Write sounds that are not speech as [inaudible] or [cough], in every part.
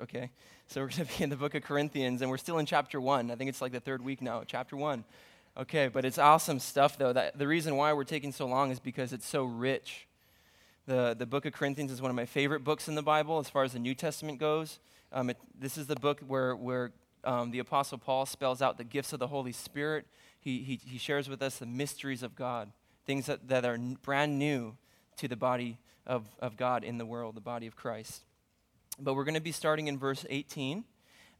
okay? So we're going [laughs] to be in the book of Corinthians, and we're still in chapter 1. I think it's like the third week now, chapter 1. Okay, but it's awesome stuff, though. That, the reason why we're taking so long is because it's so rich. The, the book of Corinthians is one of my favorite books in the Bible as far as the New Testament goes. Um, it, this is the book where, where um, the Apostle Paul spells out the gifts of the Holy Spirit. He, he, he shares with us the mysteries of God, things that, that are brand new to the body of, of God in the world, the body of Christ. But we're going to be starting in verse 18.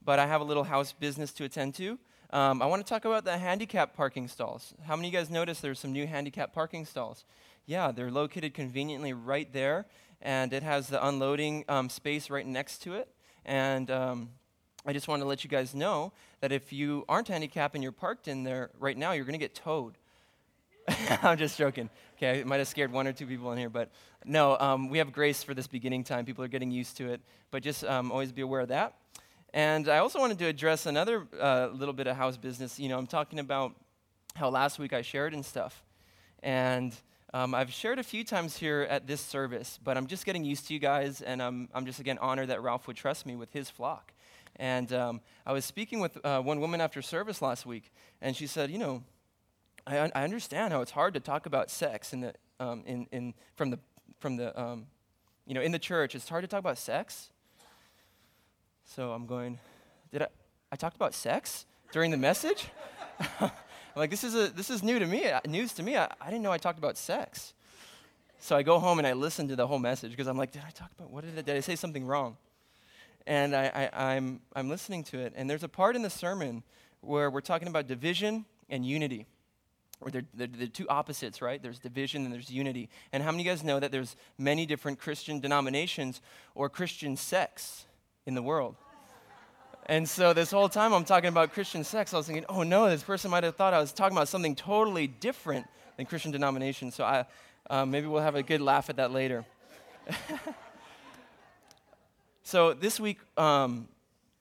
But I have a little house business to attend to. Um, I want to talk about the handicap parking stalls. How many of you guys noticed there's some new handicap parking stalls? Yeah, they're located conveniently right there, and it has the unloading um, space right next to it. And um, I just want to let you guys know that if you aren't handicapped and you're parked in there right now, you're going to get towed. [laughs] I'm just joking. Okay, I might have scared one or two people in here, but no, um, we have grace for this beginning time. People are getting used to it, but just um, always be aware of that. And I also wanted to address another uh, little bit of house business. You know, I'm talking about how last week I shared and stuff, and um, I've shared a few times here at this service, but I'm just getting used to you guys, and I'm, I'm just again honored that Ralph would trust me with his flock. And um, I was speaking with uh, one woman after service last week, and she said, You know, I, un- I understand how it's hard to talk about sex in the, um, in, in, from the, from the um, you know, in the church. It's hard to talk about sex. So I'm going, Did I, I talked about sex during the message? I'm [laughs] like, this is, a, this is new to me, uh, news to me. I, I didn't know I talked about sex. So I go home and I listen to the whole message because I'm like, did I talk about, what did I, did I say something wrong? and I, I, I'm, I'm listening to it. And there's a part in the sermon where we're talking about division and unity. Or they're, they're, they're, two opposites, right? There's division and there's unity. And how many of you guys know that there's many different Christian denominations or Christian sects in the world? And so this whole time I'm talking about Christian sex, I was thinking, oh no, this person might have thought I was talking about something totally different than Christian denomination. So I, uh, maybe we'll have a good laugh at that later. [laughs] So this week, um,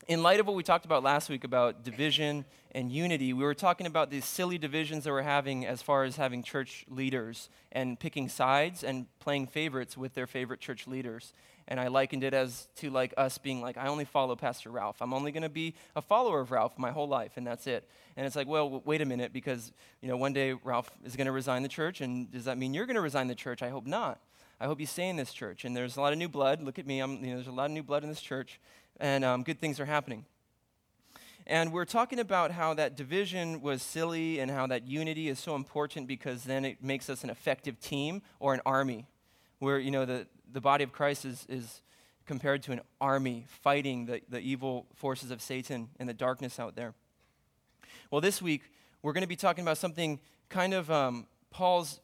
in light of what we talked about last week about division and unity, we were talking about these silly divisions that we're having as far as having church leaders and picking sides and playing favorites with their favorite church leaders. And I likened it as to like us being like, I only follow Pastor Ralph. I'm only going to be a follower of Ralph my whole life, and that's it. And it's like, well, wait a minute, because you know one day Ralph is going to resign the church, and does that mean you're going to resign the church? I hope not. I hope you stay in this church. And there's a lot of new blood. Look at me. I'm, you know, there's a lot of new blood in this church, and um, good things are happening. And we're talking about how that division was silly and how that unity is so important because then it makes us an effective team or an army, where, you know, the, the body of Christ is, is compared to an army fighting the, the evil forces of Satan and the darkness out there. Well, this week, we're going to be talking about something kind of um, Paul's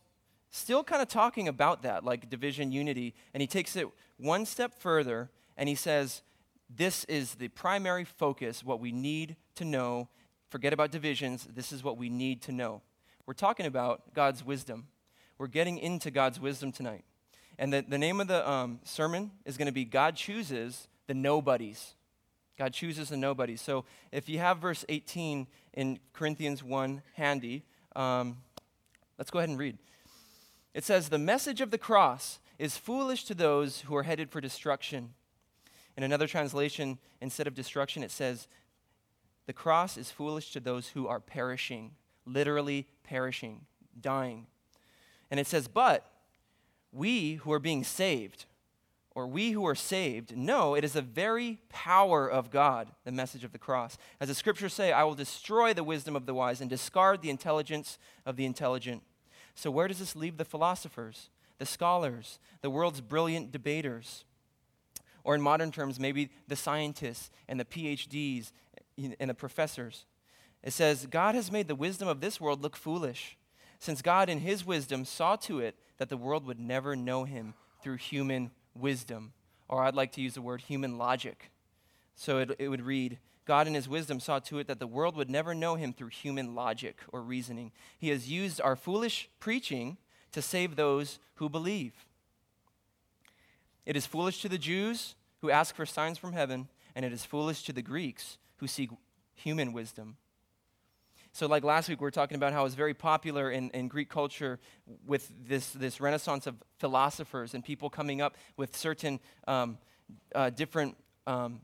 still kind of talking about that, like division, unity, and he takes it one step further and he says, This is the primary focus, what we need to know. Forget about divisions, this is what we need to know. We're talking about God's wisdom. We're getting into God's wisdom tonight. And the, the name of the um, sermon is going to be God Chooses the Nobodies. God chooses the nobodies. So if you have verse 18 in Corinthians 1 handy, um, let's go ahead and read. It says, The message of the cross is foolish to those who are headed for destruction. In another translation, instead of destruction, it says, The cross is foolish to those who are perishing, literally perishing, dying. And it says, But we who are being saved, or we who are saved, know it is the very power of God, the message of the cross. As the scriptures say, I will destroy the wisdom of the wise and discard the intelligence of the intelligent. So, where does this leave the philosophers, the scholars, the world's brilliant debaters? Or, in modern terms, maybe the scientists and the PhDs and the professors. It says, God has made the wisdom of this world look foolish, since God, in his wisdom, saw to it that the world would never know him through human wisdom. Or I'd like to use the word human logic. So it, it would read, God, in his wisdom, saw to it that the world would never know him through human logic or reasoning. He has used our foolish preaching to save those who believe. It is foolish to the Jews who ask for signs from heaven, and it is foolish to the Greeks who seek human wisdom. So, like last week, we were talking about how it's very popular in, in Greek culture with this, this renaissance of philosophers and people coming up with certain um, uh, different um,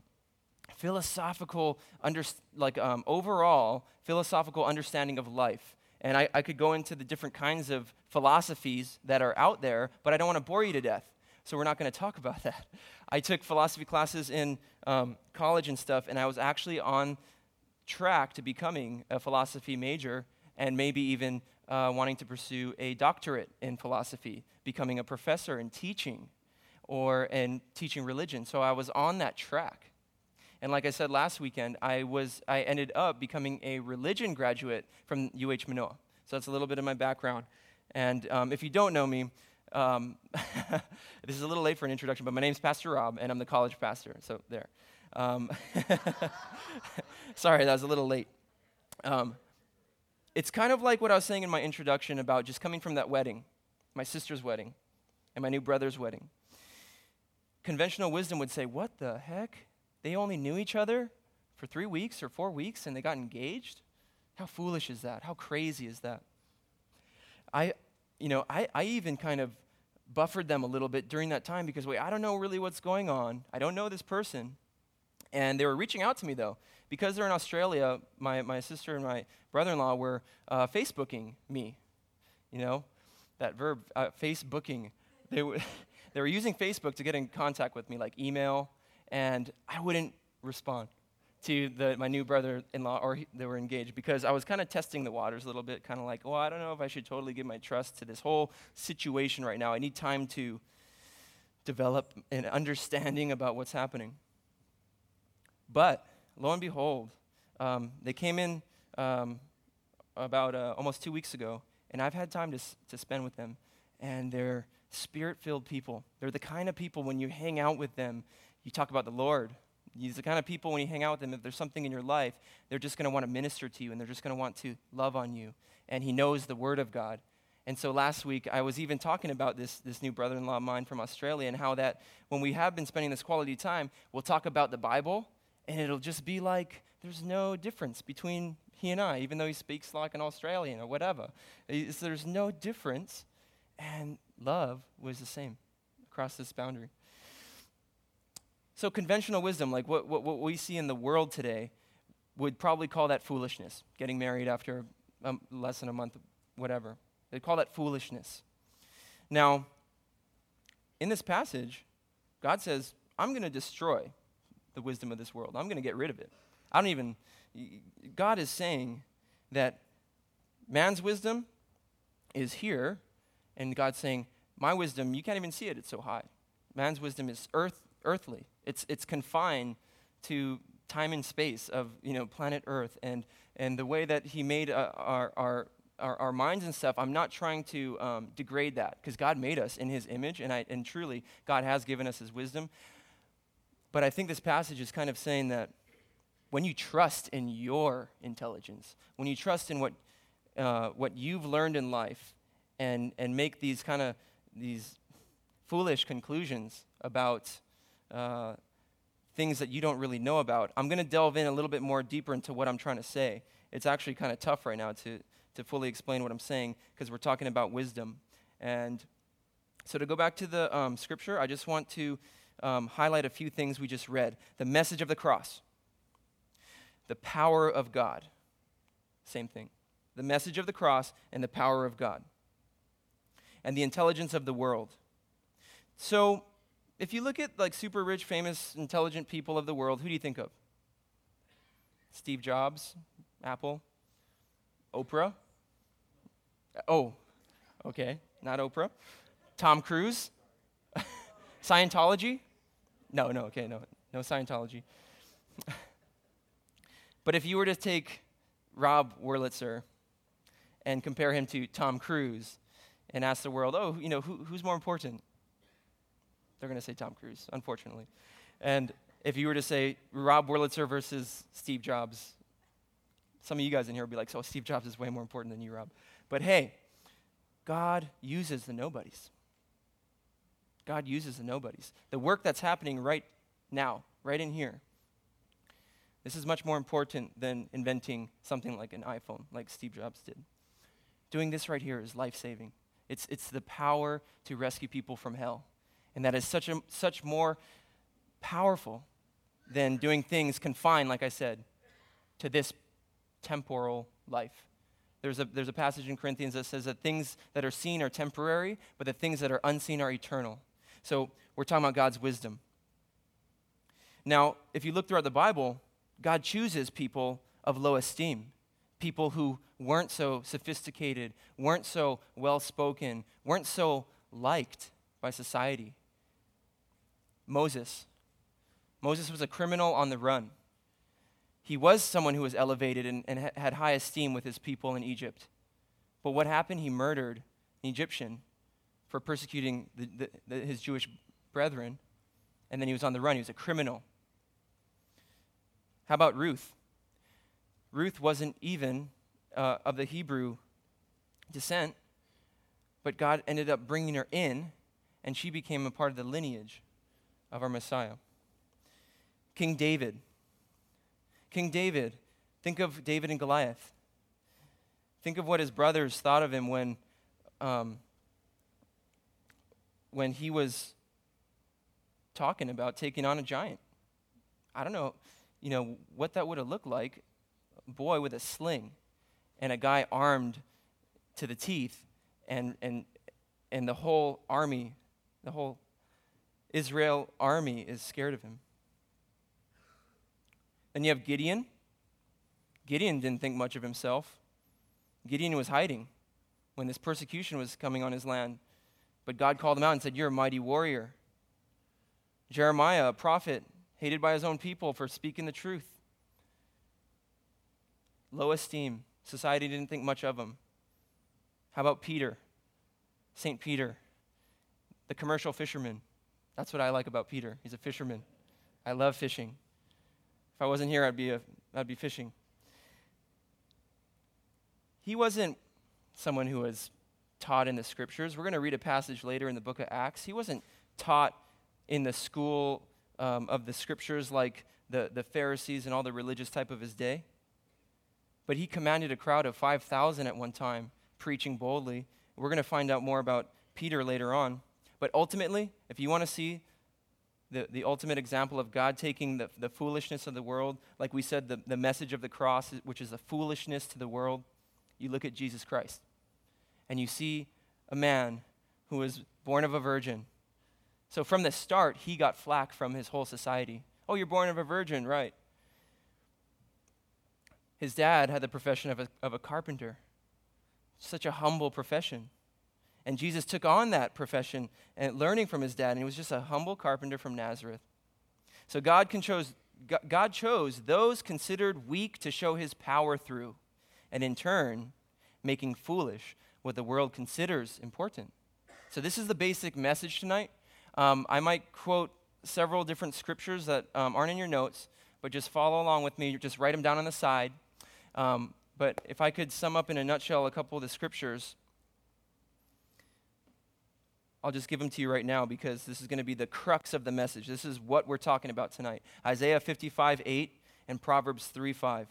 philosophical, under, like um, overall philosophical understanding of life. And I, I could go into the different kinds of philosophies that are out there, but I don't want to bore you to death. So we're not going to talk about that. I took philosophy classes in um, college and stuff, and I was actually on track to becoming a philosophy major and maybe even uh, wanting to pursue a doctorate in philosophy, becoming a professor and teaching or in teaching religion. So I was on that track. And like I said last weekend, I was I ended up becoming a religion graduate from UH Manoa. So that's a little bit of my background. And um, if you don't know me, um, [laughs] this is a little late for an introduction, but my name's Pastor Rob, and I'm the college pastor. So there. Um, [laughs] sorry, that was a little late. Um, it's kind of like what I was saying in my introduction about just coming from that wedding, my sister's wedding, and my new brother's wedding. Conventional wisdom would say, What the heck? They only knew each other for three weeks or four weeks and they got engaged? How foolish is that? How crazy is that? I, you know, I, I even kind of buffered them a little bit during that time because, wait, I don't know really what's going on. I don't know this person. And they were reaching out to me, though. Because they're in Australia, my, my sister and my brother in law were uh, Facebooking me. You know, that verb, uh, Facebooking. They, w- [laughs] they were using Facebook to get in contact with me, like email, and I wouldn't respond to the, my new brother-in-law, or he, they were engaged, because I was kind of testing the waters a little bit, kind of like, well, I don't know if I should totally give my trust to this whole situation right now. I need time to develop an understanding about what's happening. But lo and behold, um, they came in um, about uh, almost two weeks ago, and I've had time to, s- to spend with them. And they're spirit filled people. They're the kind of people when you hang out with them, you talk about the Lord. He's the kind of people when you hang out with them, if there's something in your life, they're just going to want to minister to you and they're just going to want to love on you. And He knows the Word of God. And so last week, I was even talking about this, this new brother in law of mine from Australia and how that when we have been spending this quality time, we'll talk about the Bible and it'll just be like there's no difference between he and I, even though he speaks like an Australian or whatever. It's, there's no difference. And love was the same across this boundary. So, conventional wisdom, like what, what, what we see in the world today, would probably call that foolishness. Getting married after um, less than a month, whatever. They call that foolishness. Now, in this passage, God says, I'm going to destroy the wisdom of this world. I'm going to get rid of it. I don't even, God is saying that man's wisdom is here, and God's saying, My wisdom, you can't even see it, it's so high. Man's wisdom is earth, earthly, it's, it's confined to time and space of you know planet earth and and the way that he made uh, our, our our, our, minds and stuff i'm not trying to um, degrade that because god made us in his image and, I, and truly god has given us his wisdom. But i think this passage is kind of saying that when you trust in your intelligence when you trust in what uh, what you've learned in life and and make these kind of these foolish conclusions about uh, things that you don't really know about. I'm going to delve in a little bit more deeper into what I'm trying to say. It's actually kind of tough right now to, to fully explain what I'm saying because we're talking about wisdom. And so, to go back to the um, scripture, I just want to um, highlight a few things we just read the message of the cross, the power of God. Same thing. The message of the cross and the power of God, and the intelligence of the world. So, if you look at like super rich, famous, intelligent people of the world, who do you think of? Steve Jobs, Apple, Oprah. Oh, okay, not Oprah. Tom Cruise, [laughs] Scientology. No, no, okay, no, no Scientology. [laughs] but if you were to take Rob Wurlitzer and compare him to Tom Cruise and ask the world, oh, you know, who, who's more important? They're going to say Tom Cruise, unfortunately. And if you were to say Rob Wurlitzer versus Steve Jobs, some of you guys in here would be like, so Steve Jobs is way more important than you, Rob. But hey, God uses the nobodies. God uses the nobodies. The work that's happening right now, right in here, this is much more important than inventing something like an iPhone, like Steve Jobs did. Doing this right here is life saving. It's, it's the power to rescue people from hell. And that is such, a, such more powerful than doing things confined, like I said, to this temporal life. There's a, there's a passage in Corinthians that says that things that are seen are temporary, but the things that are unseen are eternal. So we're talking about God's wisdom. Now, if you look throughout the Bible, God chooses people of low esteem, people who weren't so sophisticated, weren't so well spoken, weren't so liked by society. Moses. Moses was a criminal on the run. He was someone who was elevated and, and had high esteem with his people in Egypt. But what happened? He murdered an Egyptian for persecuting the, the, the, his Jewish brethren, and then he was on the run. He was a criminal. How about Ruth? Ruth wasn't even uh, of the Hebrew descent, but God ended up bringing her in, and she became a part of the lineage of our Messiah. King David. King David, think of David and Goliath. Think of what his brothers thought of him when, um, when he was talking about taking on a giant. I don't know, you know, what that would have looked like. Boy with a sling and a guy armed to the teeth and, and, and the whole army, the whole Israel army is scared of him. Then you have Gideon. Gideon didn't think much of himself. Gideon was hiding when this persecution was coming on his land. But God called him out and said, You're a mighty warrior. Jeremiah, a prophet, hated by his own people for speaking the truth. Low esteem. Society didn't think much of him. How about Peter? St. Peter, the commercial fisherman. That's what I like about Peter. He's a fisherman. I love fishing. If I wasn't here, I'd be, a, I'd be fishing. He wasn't someone who was taught in the scriptures. We're going to read a passage later in the book of Acts. He wasn't taught in the school um, of the scriptures like the, the Pharisees and all the religious type of his day. But he commanded a crowd of 5,000 at one time, preaching boldly. We're going to find out more about Peter later on. But ultimately, if you want to see the, the ultimate example of God taking the, the foolishness of the world, like we said, the, the message of the cross, which is a foolishness to the world, you look at Jesus Christ. And you see a man who was born of a virgin. So from the start, he got flack from his whole society. Oh, you're born of a virgin, right? His dad had the profession of a, of a carpenter. Such a humble profession. And Jesus took on that profession and learning from his dad, and he was just a humble carpenter from Nazareth. So God, chose, God chose those considered weak to show his power through, and in turn, making foolish what the world considers important. So, this is the basic message tonight. Um, I might quote several different scriptures that um, aren't in your notes, but just follow along with me. Just write them down on the side. Um, but if I could sum up in a nutshell a couple of the scriptures, I'll just give them to you right now because this is going to be the crux of the message. This is what we're talking about tonight Isaiah 55 8 and Proverbs 3 5.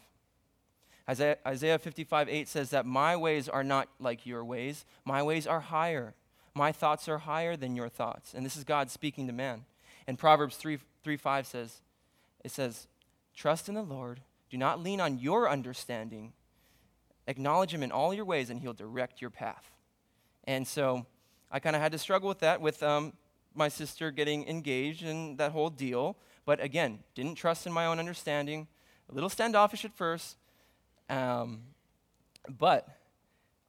Isaiah, Isaiah 55 8 says that my ways are not like your ways, my ways are higher. My thoughts are higher than your thoughts. And this is God speaking to man. And Proverbs 3, 3 5 says, it says, Trust in the Lord, do not lean on your understanding. Acknowledge him in all your ways, and he'll direct your path. And so I kind of had to struggle with that, with um, my sister getting engaged and that whole deal. But again, didn't trust in my own understanding. A little standoffish at first. Um, but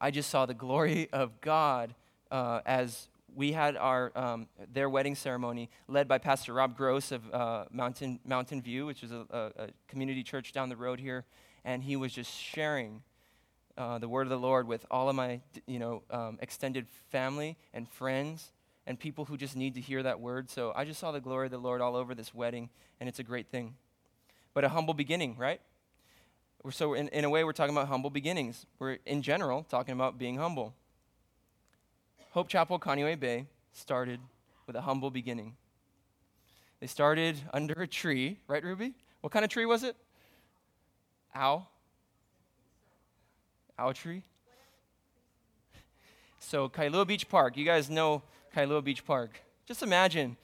I just saw the glory [laughs] of God uh, as we had our um, their wedding ceremony led by Pastor Rob Gross of uh, Mountain Mountain View, which is a, a, a, community church down the road here, and he was just sharing uh, the word of the Lord with all of my, you know, um, extended family and friends and people who just need to hear that word. So I just saw the glory of the Lord all over this wedding, and it's a great thing. But a humble beginning, right? We're, so in, in a way, we're talking about humble beginnings. We're, in general, talking about being humble. Hope Chapel Kaneohe Bay started with a humble beginning. They started under a tree, right, Ruby? What kind of tree was it? Ow. Owl tree? [laughs] So, Kailua Beach Park. You guys know Kailua Beach Park. Just imagine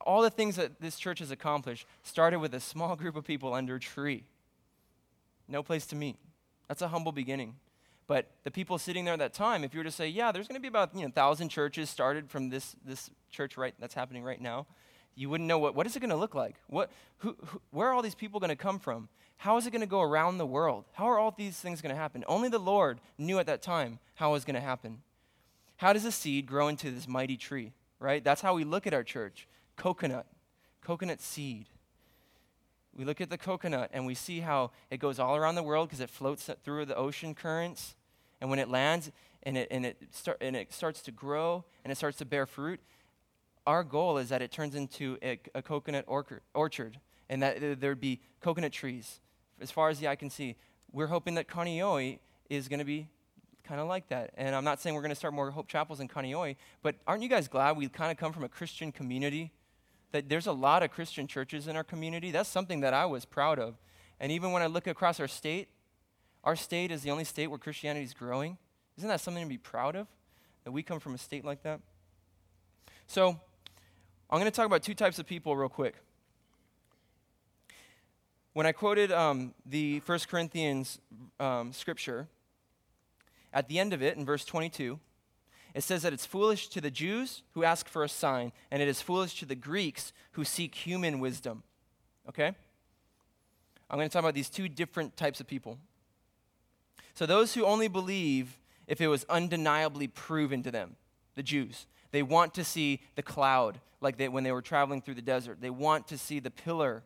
all the things that this church has accomplished started with a small [laughs] group of people under a tree. No place to meet. That's a humble beginning. But the people sitting there at that time, if you were to say, yeah, there's going to be about you know, 1,000 churches started from this, this church right that's happening right now, you wouldn't know what, what is it going to look like? What, who, who, where are all these people going to come from? How is it going to go around the world? How are all these things going to happen? Only the Lord knew at that time how it was going to happen. How does a seed grow into this mighty tree, right? That's how we look at our church. Coconut, coconut seed. We look at the coconut and we see how it goes all around the world because it floats through the ocean currents. And when it lands and it, and, it start, and it starts to grow and it starts to bear fruit, our goal is that it turns into a, a coconut orchard and that uh, there'd be coconut trees as far as the eye can see. We're hoping that Kaneohe is going to be kind of like that. And I'm not saying we're going to start more Hope Chapels in Kaneohe, but aren't you guys glad we kind of come from a Christian community? That there's a lot of Christian churches in our community. That's something that I was proud of. And even when I look across our state, our state is the only state where Christianity is growing. Isn't that something to be proud of? That we come from a state like that? So, I'm going to talk about two types of people real quick. When I quoted um, the 1 Corinthians um, scripture, at the end of it, in verse 22, it says that it's foolish to the Jews who ask for a sign, and it is foolish to the Greeks who seek human wisdom. Okay? I'm going to talk about these two different types of people. So, those who only believe if it was undeniably proven to them, the Jews, they want to see the cloud, like they, when they were traveling through the desert. They want to see the pillar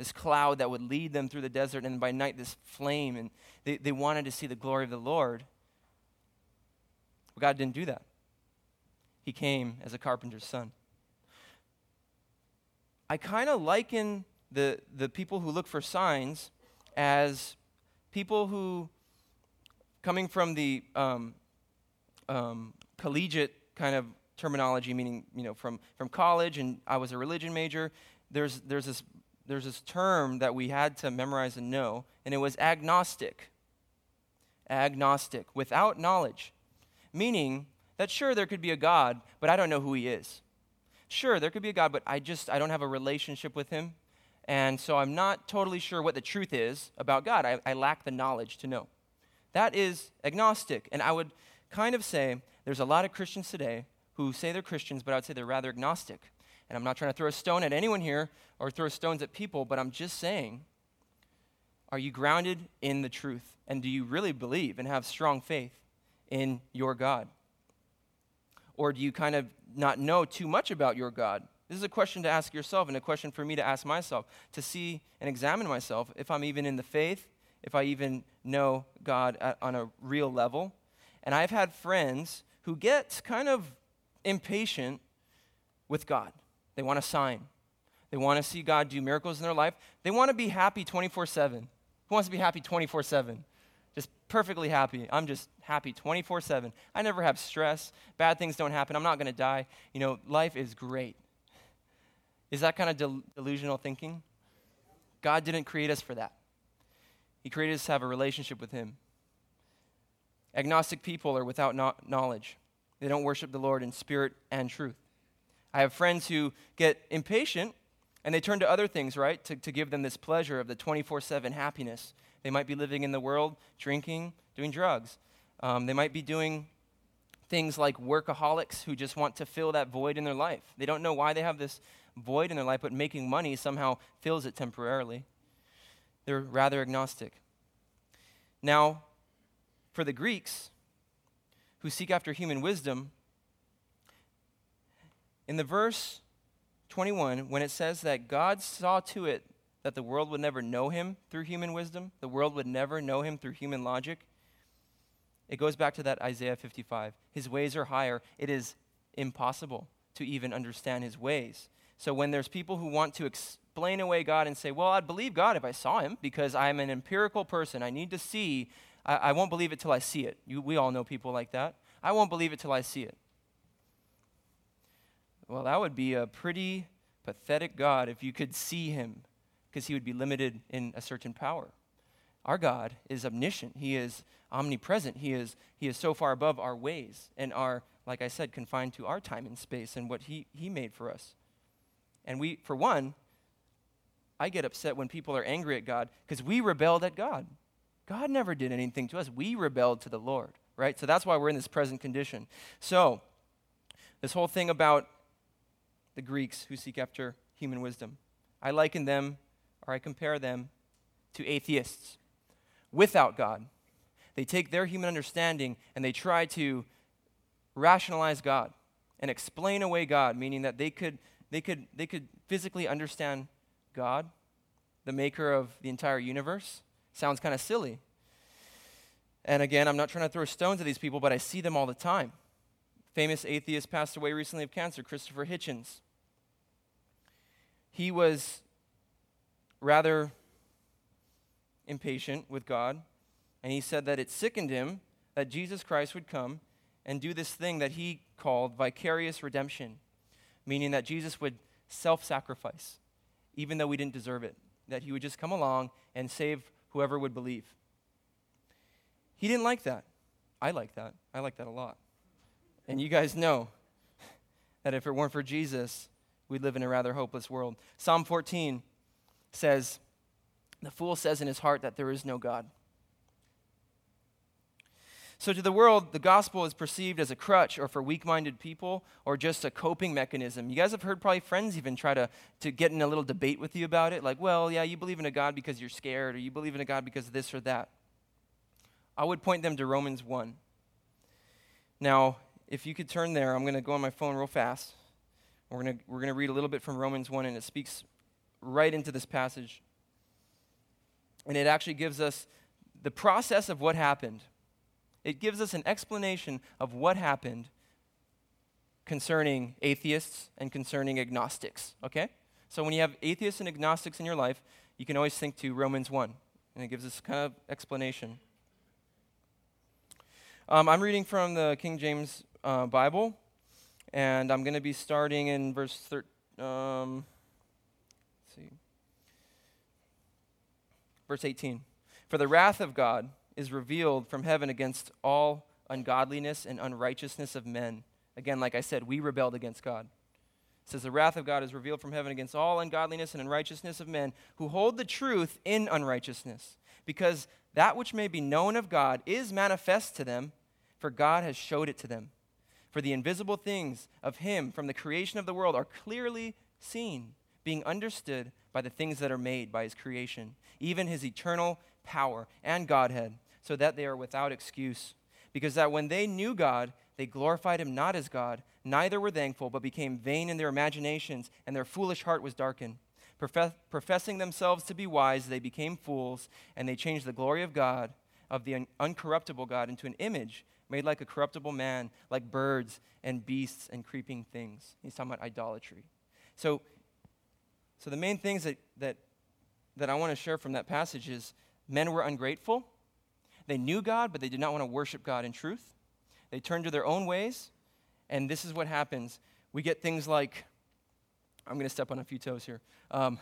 this cloud that would lead them through the desert, and by night, this flame. And they, they wanted to see the glory of the Lord. But God didn't do that. He came as a carpenter's son. I kind of liken the, the people who look for signs as people who, coming from the um, um, collegiate kind of terminology, meaning, you know, from, from college, and I was a religion major, there's, there's this there's this term that we had to memorize and know, and it was agnostic. Agnostic, without knowledge. Meaning that sure, there could be a God, but I don't know who he is. Sure, there could be a God, but I just, I don't have a relationship with him. And so I'm not totally sure what the truth is about God. I, I lack the knowledge to know. That is agnostic. And I would kind of say there's a lot of Christians today who say they're Christians, but I would say they're rather agnostic. And I'm not trying to throw a stone at anyone here or throw stones at people, but I'm just saying are you grounded in the truth? And do you really believe and have strong faith in your God? Or do you kind of not know too much about your God? This is a question to ask yourself and a question for me to ask myself to see and examine myself if I'm even in the faith, if I even know God at, on a real level. And I've had friends who get kind of impatient with God. They want a sign. They want to see God do miracles in their life. They want to be happy 24 7. Who wants to be happy 24 7? Just perfectly happy. I'm just happy 24 7. I never have stress. Bad things don't happen. I'm not going to die. You know, life is great. Is that kind of del- delusional thinking? God didn't create us for that. He created us to have a relationship with Him. Agnostic people are without no- knowledge, they don't worship the Lord in spirit and truth. I have friends who get impatient and they turn to other things, right, to, to give them this pleasure of the 24 7 happiness. They might be living in the world, drinking, doing drugs. Um, they might be doing things like workaholics who just want to fill that void in their life. They don't know why they have this void in their life, but making money somehow fills it temporarily. They're rather agnostic. Now, for the Greeks who seek after human wisdom, in the verse 21, when it says that God saw to it that the world would never know him through human wisdom, the world would never know him through human logic, it goes back to that Isaiah 55. His ways are higher. It is impossible to even understand his ways. So when there's people who want to explain away God and say, well, I'd believe God if I saw him because I'm an empirical person. I need to see. I, I won't believe it till I see it. You, we all know people like that. I won't believe it till I see it. Well, that would be a pretty pathetic God if you could see him, because he would be limited in a certain power. Our God is omniscient. He is omnipresent. He is, he is so far above our ways and are, like I said, confined to our time and space and what he, he made for us. And we, for one, I get upset when people are angry at God because we rebelled at God. God never did anything to us. We rebelled to the Lord, right? So that's why we're in this present condition. So, this whole thing about the Greeks who seek after human wisdom, I liken them or I compare them to atheists without God. They take their human understanding and they try to rationalize God and explain away God, meaning that they could, they could, they could physically understand God, the maker of the entire universe. Sounds kind of silly. And again, I'm not trying to throw stones at these people, but I see them all the time. Famous atheist passed away recently of cancer, Christopher Hitchens. He was rather impatient with God, and he said that it sickened him that Jesus Christ would come and do this thing that he called vicarious redemption, meaning that Jesus would self sacrifice, even though we didn't deserve it, that he would just come along and save whoever would believe. He didn't like that. I like that. I like that a lot. And you guys know [laughs] that if it weren't for Jesus, we'd live in a rather hopeless world. Psalm 14 says, The fool says in his heart that there is no God. So, to the world, the gospel is perceived as a crutch or for weak minded people or just a coping mechanism. You guys have heard probably friends even try to, to get in a little debate with you about it. Like, well, yeah, you believe in a God because you're scared, or you believe in a God because of this or that. I would point them to Romans 1. Now, if you could turn there, I'm going to go on my phone real fast. We're going we're to read a little bit from Romans 1, and it speaks right into this passage. And it actually gives us the process of what happened it gives us an explanation of what happened concerning atheists and concerning agnostics, okay? So when you have atheists and agnostics in your life, you can always think to Romans 1, and it gives us kind of explanation. Um, I'm reading from the King James uh, Bible, and I'm going to be starting in verse 13. Um, see. Verse 18. For the wrath of God is revealed from heaven against all ungodliness and unrighteousness of men. Again, like I said, we rebelled against God. It says, The wrath of God is revealed from heaven against all ungodliness and unrighteousness of men who hold the truth in unrighteousness, because that which may be known of God is manifest to them, for God has showed it to them. For the invisible things of Him from the creation of the world are clearly seen, being understood by the things that are made by His creation, even His eternal power and Godhead so that they are without excuse. Because that when they knew God, they glorified him not as God, neither were thankful, but became vain in their imaginations, and their foolish heart was darkened. Profess- professing themselves to be wise, they became fools, and they changed the glory of God, of the un- uncorruptible God, into an image made like a corruptible man, like birds and beasts and creeping things. He's talking about idolatry. So, so the main things that, that, that I want to share from that passage is men were ungrateful they knew God, but they did not want to worship God in truth. They turned to their own ways, and this is what happens. We get things like, I'm going to step on a few toes here. Um,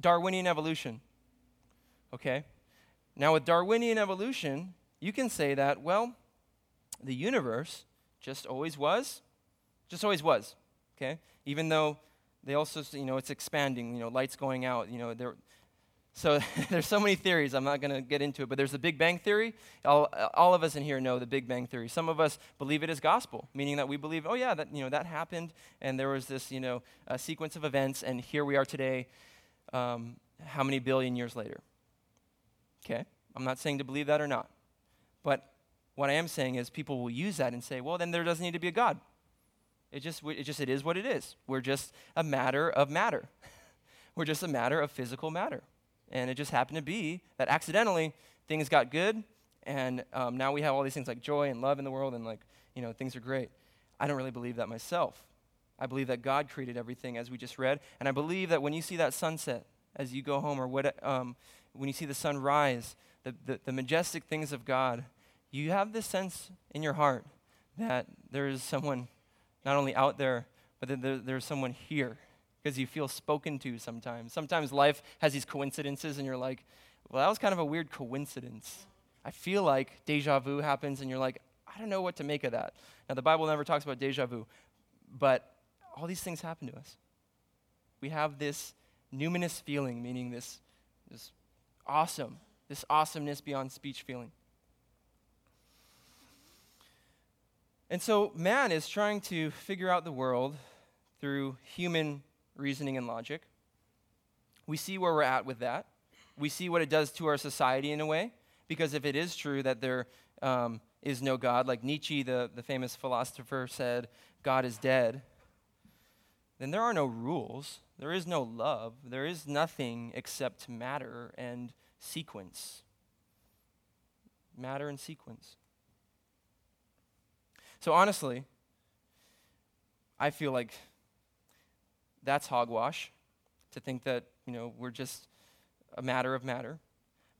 Darwinian evolution. Okay? Now, with Darwinian evolution, you can say that, well, the universe just always was, just always was. Okay? Even though they also, you know, it's expanding, you know, lights going out, you know, there, so [laughs] there's so many theories. I'm not going to get into it, but there's the Big Bang theory. All, all of us in here know the Big Bang theory. Some of us believe it as gospel, meaning that we believe, oh yeah, that you know that happened, and there was this you know sequence of events, and here we are today. Um, how many billion years later? Okay, I'm not saying to believe that or not, but what I am saying is people will use that and say, well, then there doesn't need to be a God. It just, it just, it is what it is. We're just a matter of matter. [laughs] We're just a matter of physical matter. And it just happened to be that accidentally things got good, and um, now we have all these things like joy and love in the world, and like, you know, things are great. I don't really believe that myself. I believe that God created everything, as we just read, and I believe that when you see that sunset as you go home, or what, um, when you see the sun rise, the, the, the majestic things of God, you have this sense in your heart that there is someone not only out there, but that there, there's someone here because you feel spoken to sometimes. Sometimes life has these coincidences, and you're like, well, that was kind of a weird coincidence. I feel like deja vu happens, and you're like, I don't know what to make of that. Now, the Bible never talks about deja vu, but all these things happen to us. We have this numinous feeling, meaning this, this awesome, this awesomeness beyond speech feeling. And so man is trying to figure out the world through human reasoning and logic. We see where we're at with that. We see what it does to our society in a way, because if it is true that there um, is no God, like Nietzsche, the, the famous philosopher, said, God is dead, then there are no rules. There is no love. There is nothing except matter and sequence. Matter and sequence. So honestly, I feel like that's hogwash to think that, you know, we're just a matter of matter.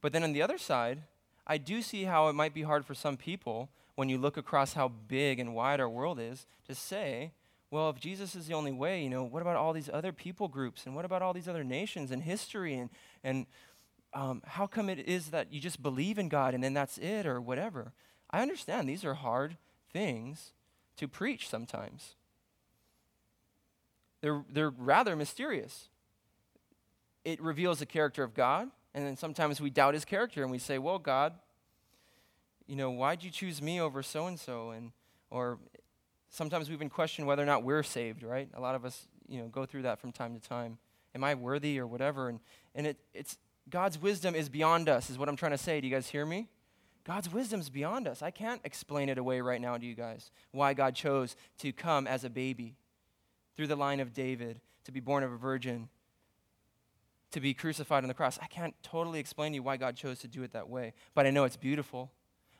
But then on the other side, I do see how it might be hard for some people when you look across how big and wide our world is to say, well, if Jesus is the only way, you know, what about all these other people groups and what about all these other nations and history and and um, how come it is that you just believe in God and then that's it or whatever? I understand these are hard things to preach sometimes. They're, they're rather mysterious. It reveals the character of God, and then sometimes we doubt his character and we say, Well, God, you know, why'd you choose me over so and so? And or sometimes we even question whether or not we're saved, right? A lot of us, you know, go through that from time to time. Am I worthy or whatever? And and it, it's God's wisdom is beyond us, is what I'm trying to say. Do you guys hear me? God's wisdom is beyond us. I can't explain it away right now to you guys. Why God chose to come as a baby through the line of David, to be born of a virgin, to be crucified on the cross. I can't totally explain to you why God chose to do it that way, but I know it's beautiful.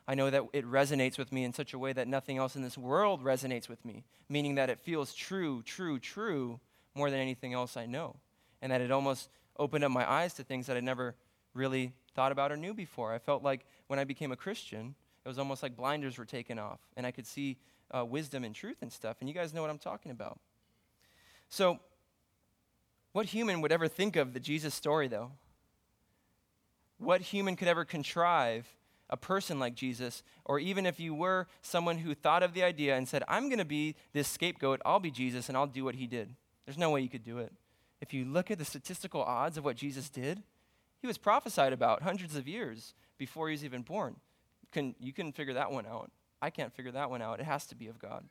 I know that it resonates with me in such a way that nothing else in this world resonates with me, meaning that it feels true, true, true more than anything else I know. And that it almost opened up my eyes to things that I never really thought about or knew before. I felt like when I became a Christian, it was almost like blinders were taken off, and I could see uh, wisdom and truth and stuff. And you guys know what I'm talking about. So, what human would ever think of the Jesus story, though? What human could ever contrive a person like Jesus? Or even if you were someone who thought of the idea and said, I'm going to be this scapegoat, I'll be Jesus, and I'll do what he did. There's no way you could do it. If you look at the statistical odds of what Jesus did, he was prophesied about hundreds of years before he was even born. Can, you can figure that one out. I can't figure that one out. It has to be of God.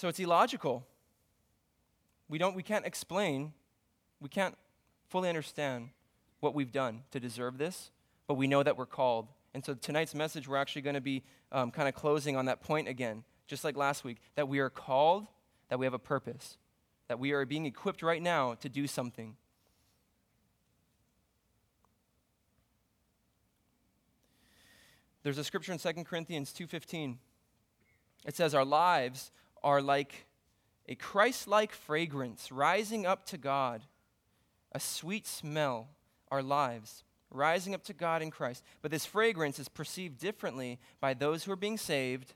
So it's illogical. We, don't, we can't explain, we can't fully understand what we've done to deserve this, but we know that we're called. And so tonight's message, we're actually going to be um, kind of closing on that point again, just like last week, that we are called, that we have a purpose, that we are being equipped right now to do something. There's a scripture in 2 Corinthians 2:15. It says our lives are like a Christ-like fragrance rising up to God, a sweet smell, our lives rising up to God in Christ. But this fragrance is perceived differently by those who are being saved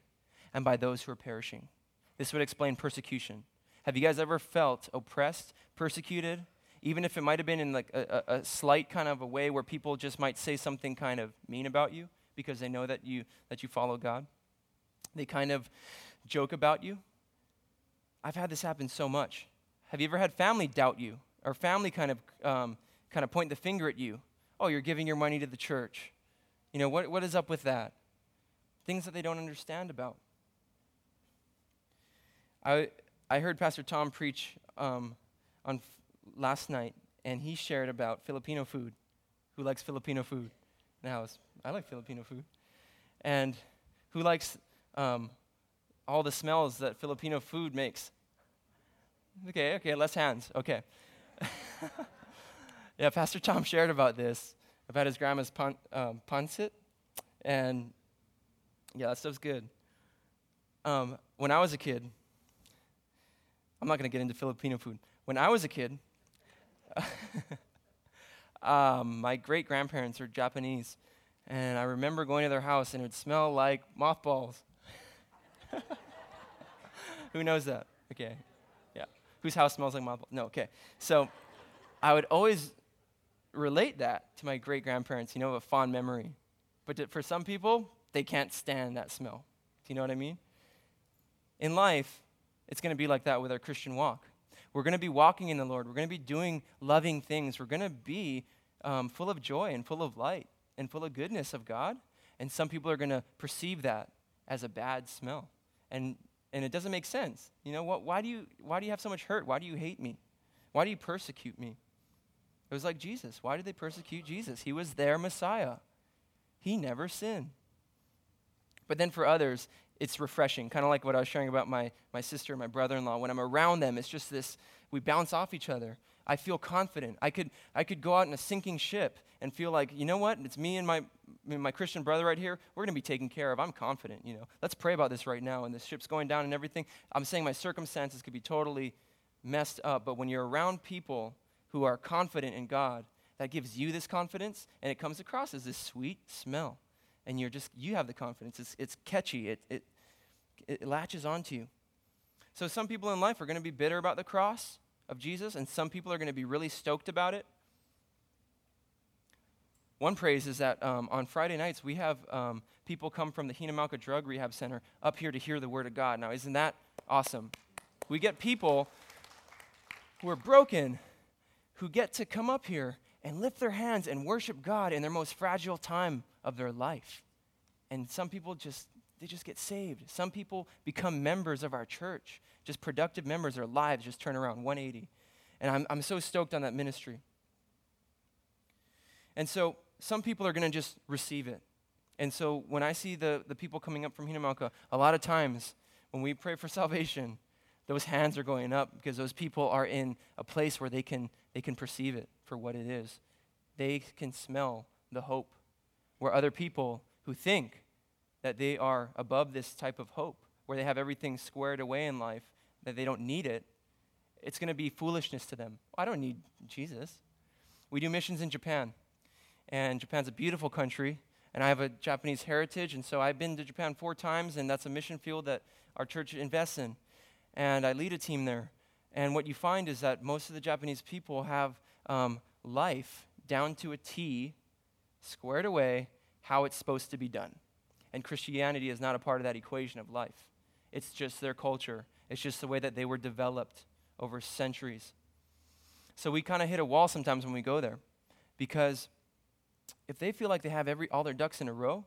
and by those who are perishing. This would explain persecution. Have you guys ever felt oppressed, persecuted, even if it might have been in like a, a, a slight kind of a way where people just might say something kind of mean about you? because they know that you, that you follow God. They kind of joke about you. I've had this happen so much. Have you ever had family doubt you or family kind of, um, kind of point the finger at you? Oh, you're giving your money to the church. You know, what, what is up with that? Things that they don't understand about. I, I heard Pastor Tom preach um, on f- last night, and he shared about Filipino food. Who likes Filipino food house? I like Filipino food. And who likes um, all the smells that Filipino food makes? Okay, okay, less hands. Okay. [laughs] yeah, Pastor Tom shared about this, about his grandma's pun, um. And yeah, that stuff's good. Um, when I was a kid, I'm not going to get into Filipino food. When I was a kid, [laughs] um, my great grandparents are Japanese. And I remember going to their house and it would smell like mothballs. [laughs] Who knows that? Okay. Whose house smells like mothballs? No, okay. So I would always relate that to my great grandparents, you know, a fond memory. But to, for some people, they can't stand that smell. Do you know what I mean? In life, it's going to be like that with our Christian walk. We're going to be walking in the Lord. We're going to be doing loving things. We're going to be um, full of joy and full of light and full of goodness of God. And some people are going to perceive that as a bad smell. And, and it doesn't make sense. You know, what, why, do you, why do you have so much hurt? Why do you hate me? Why do you persecute me? It was like Jesus. Why did they persecute Jesus? He was their Messiah. He never sinned. But then for others, it's refreshing, kind of like what I was sharing about my, my sister and my brother in law. When I'm around them, it's just this, we bounce off each other. I feel confident. I could, I could go out in a sinking ship and feel like, you know what? It's me and my, my Christian brother right here. We're going to be taken care of. I'm confident, you know. Let's pray about this right now. And the ship's going down and everything. I'm saying my circumstances could be totally messed up. But when you're around people who are confident in God, that gives you this confidence and it comes across as this sweet smell and you're just, you have the confidence. It's, it's catchy, it, it, it latches onto you. So some people in life are going to be bitter about the cross of Jesus, and some people are going to be really stoked about it. One praise is that um, on Friday nights, we have um, people come from the Hina Mauka Drug Rehab Center up here to hear the Word of God. Now, isn't that awesome? We get people who are broken who get to come up here and lift their hands and worship God in their most fragile time of their life. And some people just they just get saved. Some people become members of our church, just productive members. Their lives just turn around 180. And I'm, I'm so stoked on that ministry. And so some people are going to just receive it. And so when I see the, the people coming up from Hina Mauka, a lot of times when we pray for [laughs] salvation, those hands are going up because those people are in a place where they can, they can perceive it for what it is. They can smell the hope where other people who think that they are above this type of hope, where they have everything squared away in life, that they don't need it, it's going to be foolishness to them. I don't need Jesus. We do missions in Japan, and Japan's a beautiful country, and I have a Japanese heritage, and so I've been to Japan four times, and that's a mission field that our church invests in. And I lead a team there. And what you find is that most of the Japanese people have um, life down to a T squared away how it's supposed to be done. And Christianity is not a part of that equation of life. It's just their culture, it's just the way that they were developed over centuries. So we kind of hit a wall sometimes when we go there because if they feel like they have every, all their ducks in a row,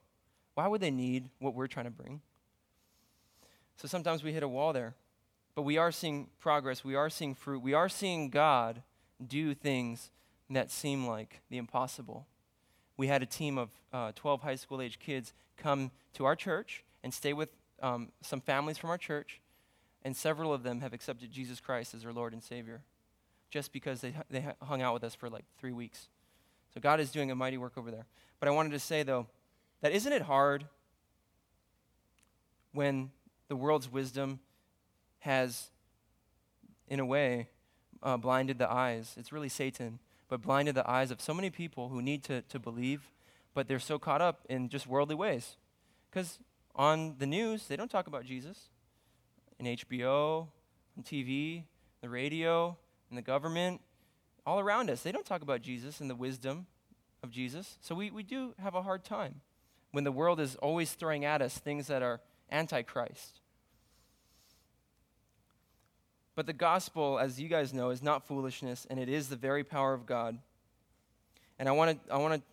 why would they need what we're trying to bring? So sometimes we hit a wall there. But we are seeing progress, we are seeing fruit, we are seeing God do things that seem like the impossible we had a team of uh, 12 high school age kids come to our church and stay with um, some families from our church, and several of them have accepted Jesus Christ as their Lord and Savior just because they, they hung out with us for like three weeks. So God is doing a mighty work over there. But I wanted to say, though, that isn't it hard when the world's wisdom has, in a way, uh, blinded the eyes? It's really Satan but blinded the eyes of so many people who need to, to believe, but they're so caught up in just worldly ways. Because on the news, they don't talk about Jesus. In HBO, on TV, the radio, in the government, all around us, they don't talk about Jesus and the wisdom of Jesus. So we, we do have a hard time when the world is always throwing at us things that are antichrist. But the gospel, as you guys know, is not foolishness, and it is the very power of God. And I want to, I want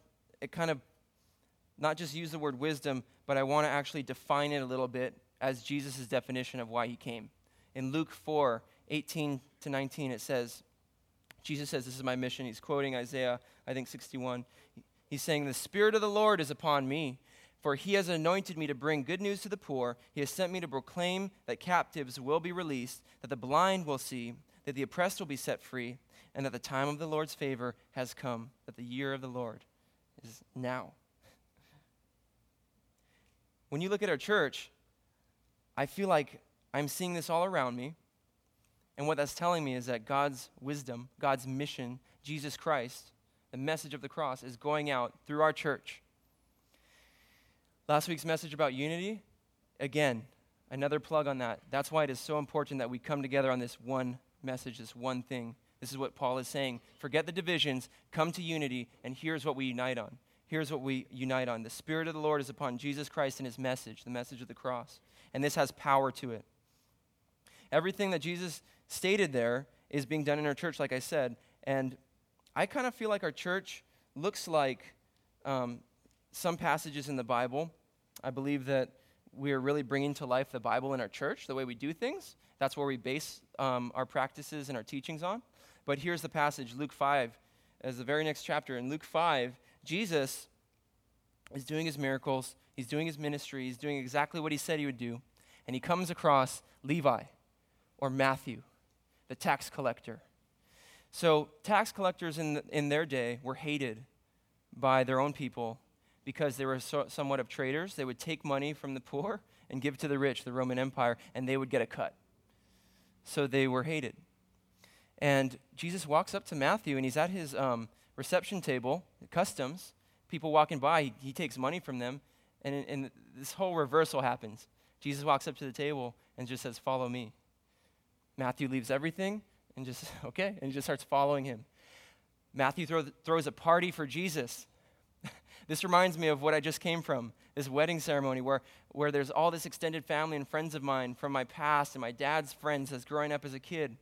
to kind of not just use the word wisdom, but I want to actually define it a little bit as Jesus' definition of why he came. In Luke 4 18 to 19, it says, Jesus says, This is my mission. He's quoting Isaiah, I think 61. He's saying, The Spirit of the Lord is upon me for he has anointed me to bring good news to the poor. He has sent me to proclaim that captives will be released, that the blind will see, that the oppressed will be set free, and that the time of the Lord's favor has come, that the year of the Lord is now. When you look at our church, I feel like I'm seeing this all around me. And what that's telling me is that God's wisdom, God's mission, Jesus Christ, the message of the cross, is going out through our church Last week's message about unity, again, another plug on that. That's why it is so important that we come together on this one message, this one thing. This is what Paul is saying. Forget the divisions, come to unity, and here's what we unite on. Here's what we unite on. The Spirit of the Lord is upon Jesus Christ and his message, the message of the cross. And this has power to it. Everything that Jesus stated there is being done in our church, like I said. And I kind of feel like our church looks like um, some passages in the Bible. I believe that we are really bringing to life the Bible in our church, the way we do things. That's where we base um, our practices and our teachings on. But here's the passage, Luke 5, as the very next chapter. In Luke 5, Jesus is doing his miracles, he's doing his ministry, he's doing exactly what he said he would do. And he comes across Levi or Matthew, the tax collector. So, tax collectors in, the, in their day were hated by their own people because they were so, somewhat of traders. They would take money from the poor and give to the rich, the Roman Empire, and they would get a cut. So they were hated. And Jesus walks up to Matthew, and he's at his um, reception table, customs. People walking by, he, he takes money from them, and, and this whole reversal happens. Jesus walks up to the table and just says, Follow me. Matthew leaves everything and just, [laughs] okay, and just starts following him. Matthew throw, throws a party for Jesus. This reminds me of what I just came from this wedding ceremony where, where there's all this extended family and friends of mine from my past and my dad's friends as growing up as a kid.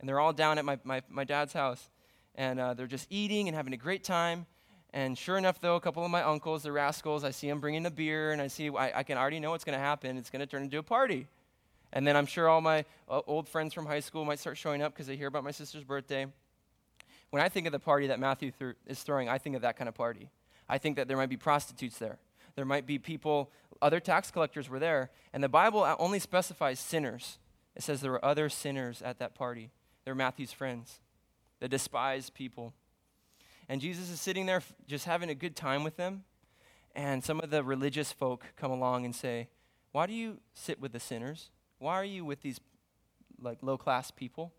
And they're all down at my, my, my dad's house. And uh, they're just eating and having a great time. And sure enough, though, a couple of my uncles, the rascals, I see them bringing the beer, and I see, I, I can already know what's going to happen. It's going to turn into a party. And then I'm sure all my uh, old friends from high school might start showing up because they hear about my sister's birthday. When I think of the party that Matthew th- is throwing, I think of that kind of party. I think that there might be prostitutes there. There might be people, other tax collectors were there. And the Bible only specifies sinners. It says there were other sinners at that party. They're Matthew's friends, the despised people. And Jesus is sitting there just having a good time with them. And some of the religious folk come along and say, Why do you sit with the sinners? Why are you with these like low class people?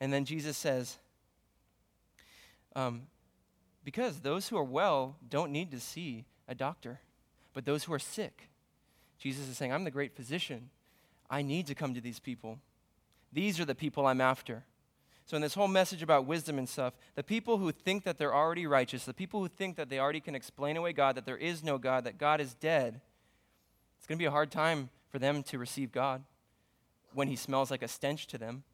And then Jesus says, um, Because those who are well don't need to see a doctor, but those who are sick. Jesus is saying, I'm the great physician. I need to come to these people. These are the people I'm after. So, in this whole message about wisdom and stuff, the people who think that they're already righteous, the people who think that they already can explain away God, that there is no God, that God is dead, it's going to be a hard time for them to receive God when He smells like a stench to them,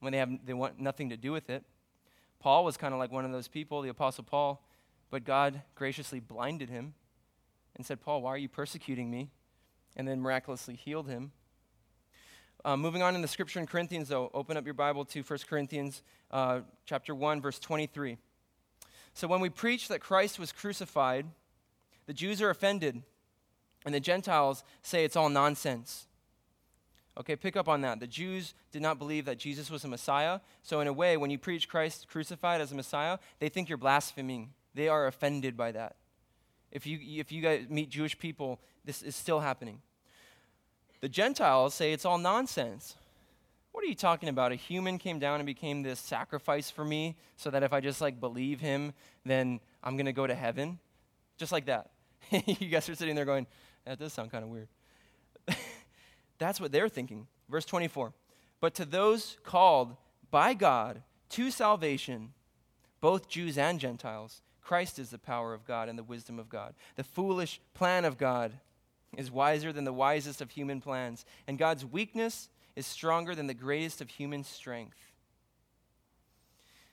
when they, have, they want nothing to do with it. Paul was kind of like one of those people, the Apostle Paul, but God graciously blinded him and said, Paul, why are you persecuting me? And then miraculously healed him. Uh, moving on in the scripture in Corinthians, though, open up your Bible to 1 Corinthians uh, chapter 1, verse 23. So when we preach that Christ was crucified, the Jews are offended, and the Gentiles say it's all nonsense. Okay, pick up on that. The Jews did not believe that Jesus was a Messiah. So, in a way, when you preach Christ crucified as a Messiah, they think you're blaspheming. They are offended by that. If you, if you guys meet Jewish people, this is still happening. The Gentiles say it's all nonsense. What are you talking about? A human came down and became this sacrifice for me so that if I just like believe him, then I'm going to go to heaven? Just like that. [laughs] you guys are sitting there going, that does sound kind of weird. [laughs] That's what they're thinking. Verse 24. But to those called by God to salvation, both Jews and Gentiles, Christ is the power of God and the wisdom of God. The foolish plan of God is wiser than the wisest of human plans, and God's weakness is stronger than the greatest of human strength.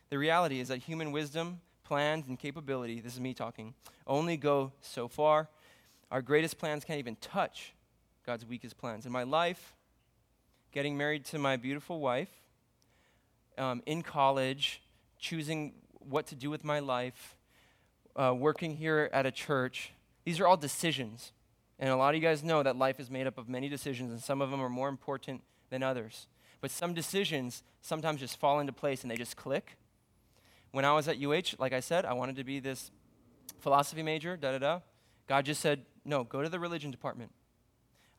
The reality is that human wisdom, plans, and capability, this is me talking, only go so far. Our greatest plans can't even touch God's weakest plans. In my life, getting married to my beautiful wife, um, in college, choosing what to do with my life, uh, working here at a church, these are all decisions. And a lot of you guys know that life is made up of many decisions, and some of them are more important than others. But some decisions sometimes just fall into place and they just click. When I was at UH, like I said, I wanted to be this philosophy major, da da da. God just said, no, go to the religion department.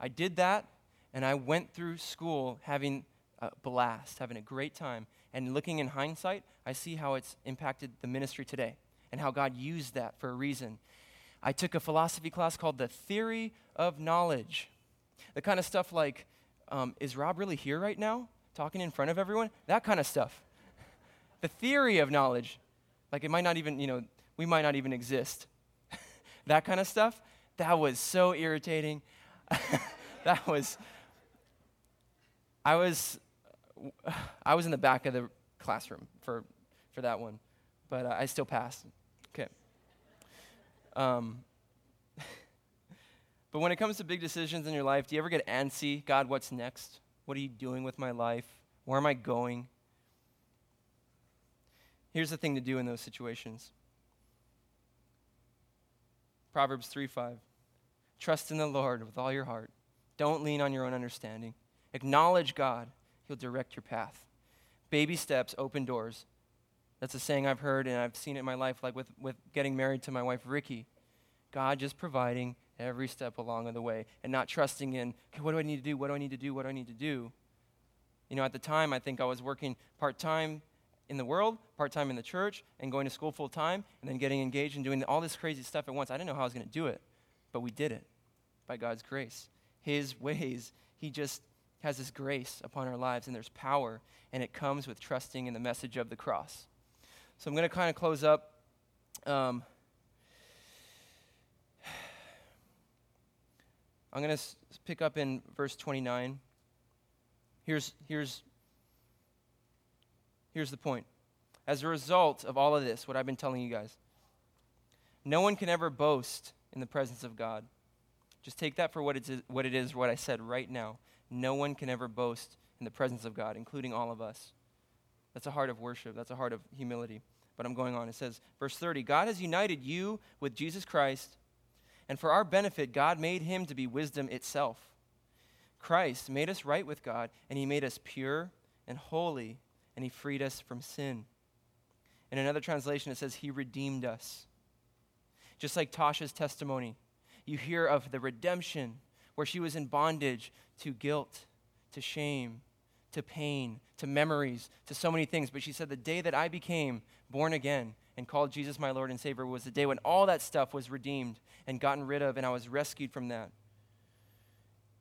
I did that, and I went through school having a blast, having a great time. And looking in hindsight, I see how it's impacted the ministry today and how God used that for a reason. I took a philosophy class called The Theory of Knowledge. The kind of stuff like, um, is Rob really here right now, talking in front of everyone? That kind of stuff. [laughs] the theory of knowledge. Like it might not even, you know, we might not even exist. [laughs] that kind of stuff. That was so irritating. [laughs] that was, I was I was in the back of the classroom for, for that one, but uh, I still passed. Okay. Um, [laughs] but when it comes to big decisions in your life, do you ever get antsy? God, what's next? What are you doing with my life? Where am I going? Here's the thing to do in those situations Proverbs 3 5. Trust in the Lord with all your heart. Don't lean on your own understanding. Acknowledge God, He'll direct your path. Baby steps open doors. That's a saying I've heard and I've seen it in my life, like with, with getting married to my wife, Ricky. God just providing every step along the way and not trusting in, okay, what do I need to do? What do I need to do? What do I need to do? You know, at the time, I think I was working part time in the world, part time in the church, and going to school full time, and then getting engaged and doing all this crazy stuff at once. I didn't know how I was going to do it, but we did it by God's grace. His ways, He just has this grace upon our lives, and there's power, and it comes with trusting in the message of the cross. So I'm going to kind of close up. Um, I'm going to s- pick up in verse 29. Here's, here's, here's the point. As a result of all of this, what I've been telling you guys, no one can ever boast in the presence of God. Just take that for what it is, what it is, what I said right now. No one can ever boast in the presence of God, including all of us. That's a heart of worship, that's a heart of humility. But I'm going on. It says, verse 30 God has united you with Jesus Christ, and for our benefit, God made him to be wisdom itself. Christ made us right with God, and he made us pure and holy, and he freed us from sin. In another translation, it says, He redeemed us. Just like Tasha's testimony, you hear of the redemption where she was in bondage to guilt, to shame, to pain, to memories, to so many things. But she said, The day that I became born again and called Jesus my Lord and Savior was the day when all that stuff was redeemed and gotten rid of, and I was rescued from that.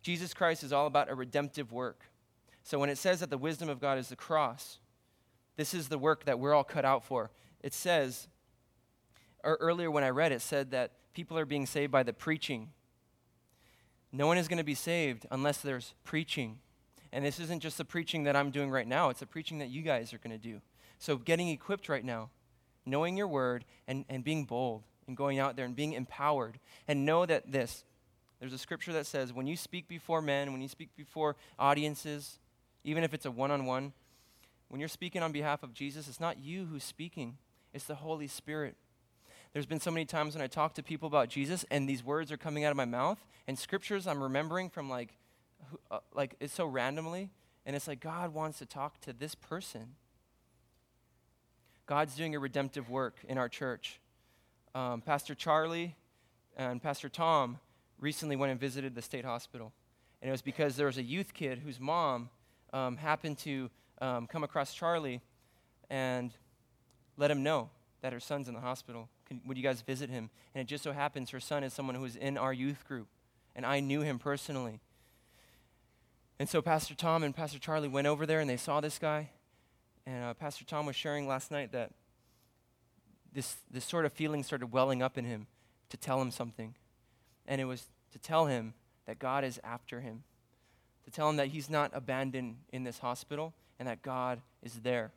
Jesus Christ is all about a redemptive work. So when it says that the wisdom of God is the cross, this is the work that we're all cut out for. It says, or earlier when I read it, said that people are being saved by the preaching. No one is going to be saved unless there's preaching. And this isn't just the preaching that I'm doing right now, it's the preaching that you guys are going to do. So getting equipped right now, knowing your word, and, and being bold, and going out there and being empowered. And know that this there's a scripture that says when you speak before men, when you speak before audiences, even if it's a one on one, when you're speaking on behalf of Jesus, it's not you who's speaking, it's the Holy Spirit. There's been so many times when I talk to people about Jesus and these words are coming out of my mouth and scriptures I'm remembering from like, uh, like it's so randomly, and it's like God wants to talk to this person. God's doing a redemptive work in our church. Um, Pastor Charlie and Pastor Tom recently went and visited the state hospital. And it was because there was a youth kid whose mom um, happened to um, come across Charlie and let him know that her son's in the hospital. Can, would you guys visit him? And it just so happens her son is someone who was in our youth group. And I knew him personally. And so Pastor Tom and Pastor Charlie went over there and they saw this guy. And uh, Pastor Tom was sharing last night that this, this sort of feeling started welling up in him to tell him something. And it was to tell him that God is after him, to tell him that he's not abandoned in this hospital and that God is there.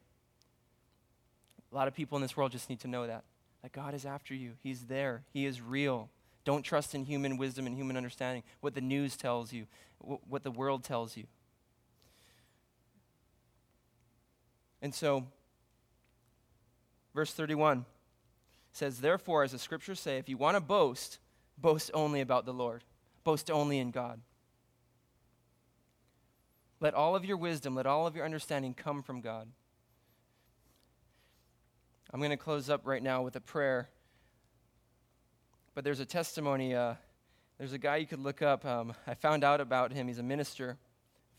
A lot of people in this world just need to know that. That God is after you. He's there. He is real. Don't trust in human wisdom and human understanding, what the news tells you, what the world tells you. And so, verse 31 says, Therefore, as the scriptures say, if you want to boast, boast only about the Lord, boast only in God. Let all of your wisdom, let all of your understanding come from God. I'm going to close up right now with a prayer. But there's a testimony. Uh, there's a guy you could look up. Um, I found out about him. He's a minister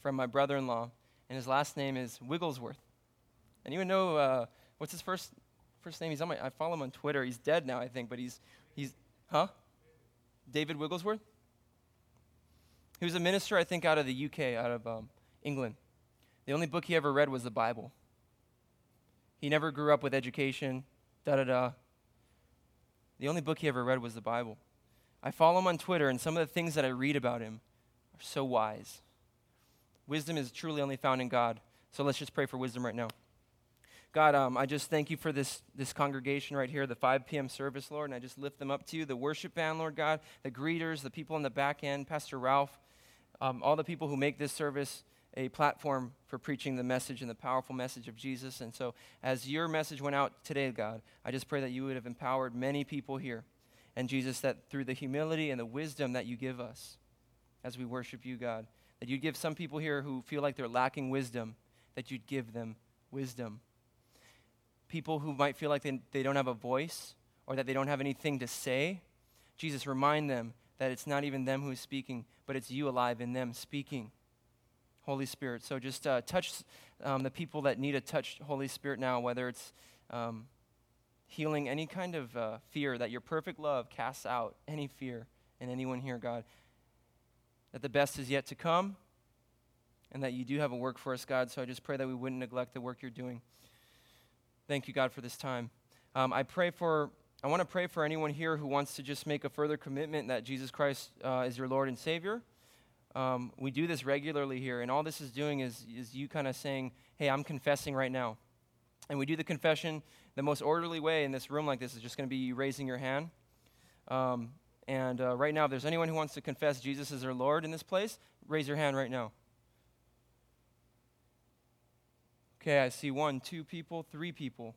from my brother in law, and his last name is Wigglesworth. And Anyone know uh, what's his first first name? He's on my. I follow him on Twitter. He's dead now, I think, but he's he's huh? David Wigglesworth. He was a minister, I think, out of the UK, out of um, England. The only book he ever read was the Bible. He never grew up with education. Da da da. The only book he ever read was the Bible. I follow him on Twitter, and some of the things that I read about him are so wise. Wisdom is truly only found in God. So let's just pray for wisdom right now. God, um, I just thank you for this, this congregation right here, the 5 p.m. service, Lord, and I just lift them up to you, the worship band, Lord God, the greeters, the people in the back end, Pastor Ralph, um, all the people who make this service a platform for preaching the message and the powerful message of Jesus. And so, as your message went out today, God, I just pray that you would have empowered many people here. And Jesus, that through the humility and the wisdom that you give us as we worship you, God, that you'd give some people here who feel like they're lacking wisdom, that you'd give them wisdom people who might feel like they, they don't have a voice or that they don't have anything to say, Jesus, remind them that it's not even them who's speaking, but it's you alive in them speaking. Holy Spirit. So just uh, touch um, the people that need a touch, Holy Spirit, now, whether it's um, healing any kind of uh, fear, that your perfect love casts out any fear in anyone here, God. That the best is yet to come, and that you do have a work for us, God. So I just pray that we wouldn't neglect the work you're doing. Thank you, God, for this time. Um, I pray for, I want to pray for anyone here who wants to just make a further commitment that Jesus Christ uh, is your Lord and Savior. Um, we do this regularly here, and all this is doing is, is you kind of saying, hey, I'm confessing right now. And we do the confession the most orderly way in this room like this is just going to be you raising your hand. Um, and uh, right now, if there's anyone who wants to confess Jesus as their Lord in this place, raise your hand right now. Okay, I see one, two people, three people.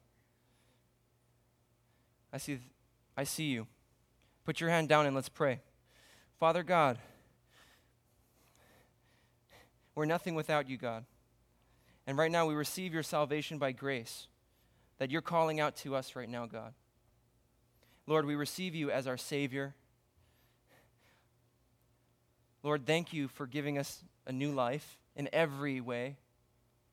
I see, I see you. Put your hand down and let's pray. Father God, we're nothing without you, God. And right now we receive your salvation by grace that you're calling out to us right now, God. Lord, we receive you as our Savior. Lord, thank you for giving us a new life in every way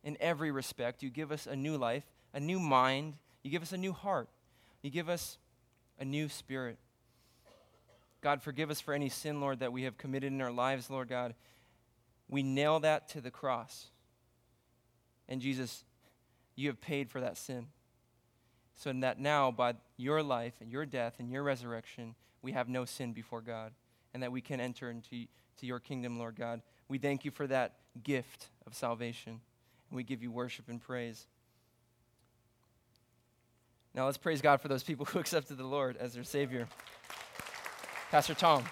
in every respect. You give us a new life, a new mind. You give us a new heart. You give us a new spirit. God, forgive us for any sin, Lord, that we have committed in our lives, Lord God. We nail that to the cross. And Jesus, you have paid for that sin. So that now, by your life and your death and your resurrection, we have no sin before God, and that we can enter into to your kingdom, Lord God. We thank you for that gift of salvation and we give you worship and praise. Now let's praise God for those people [laughs] who accepted the Lord as their Savior. Pastor Tom.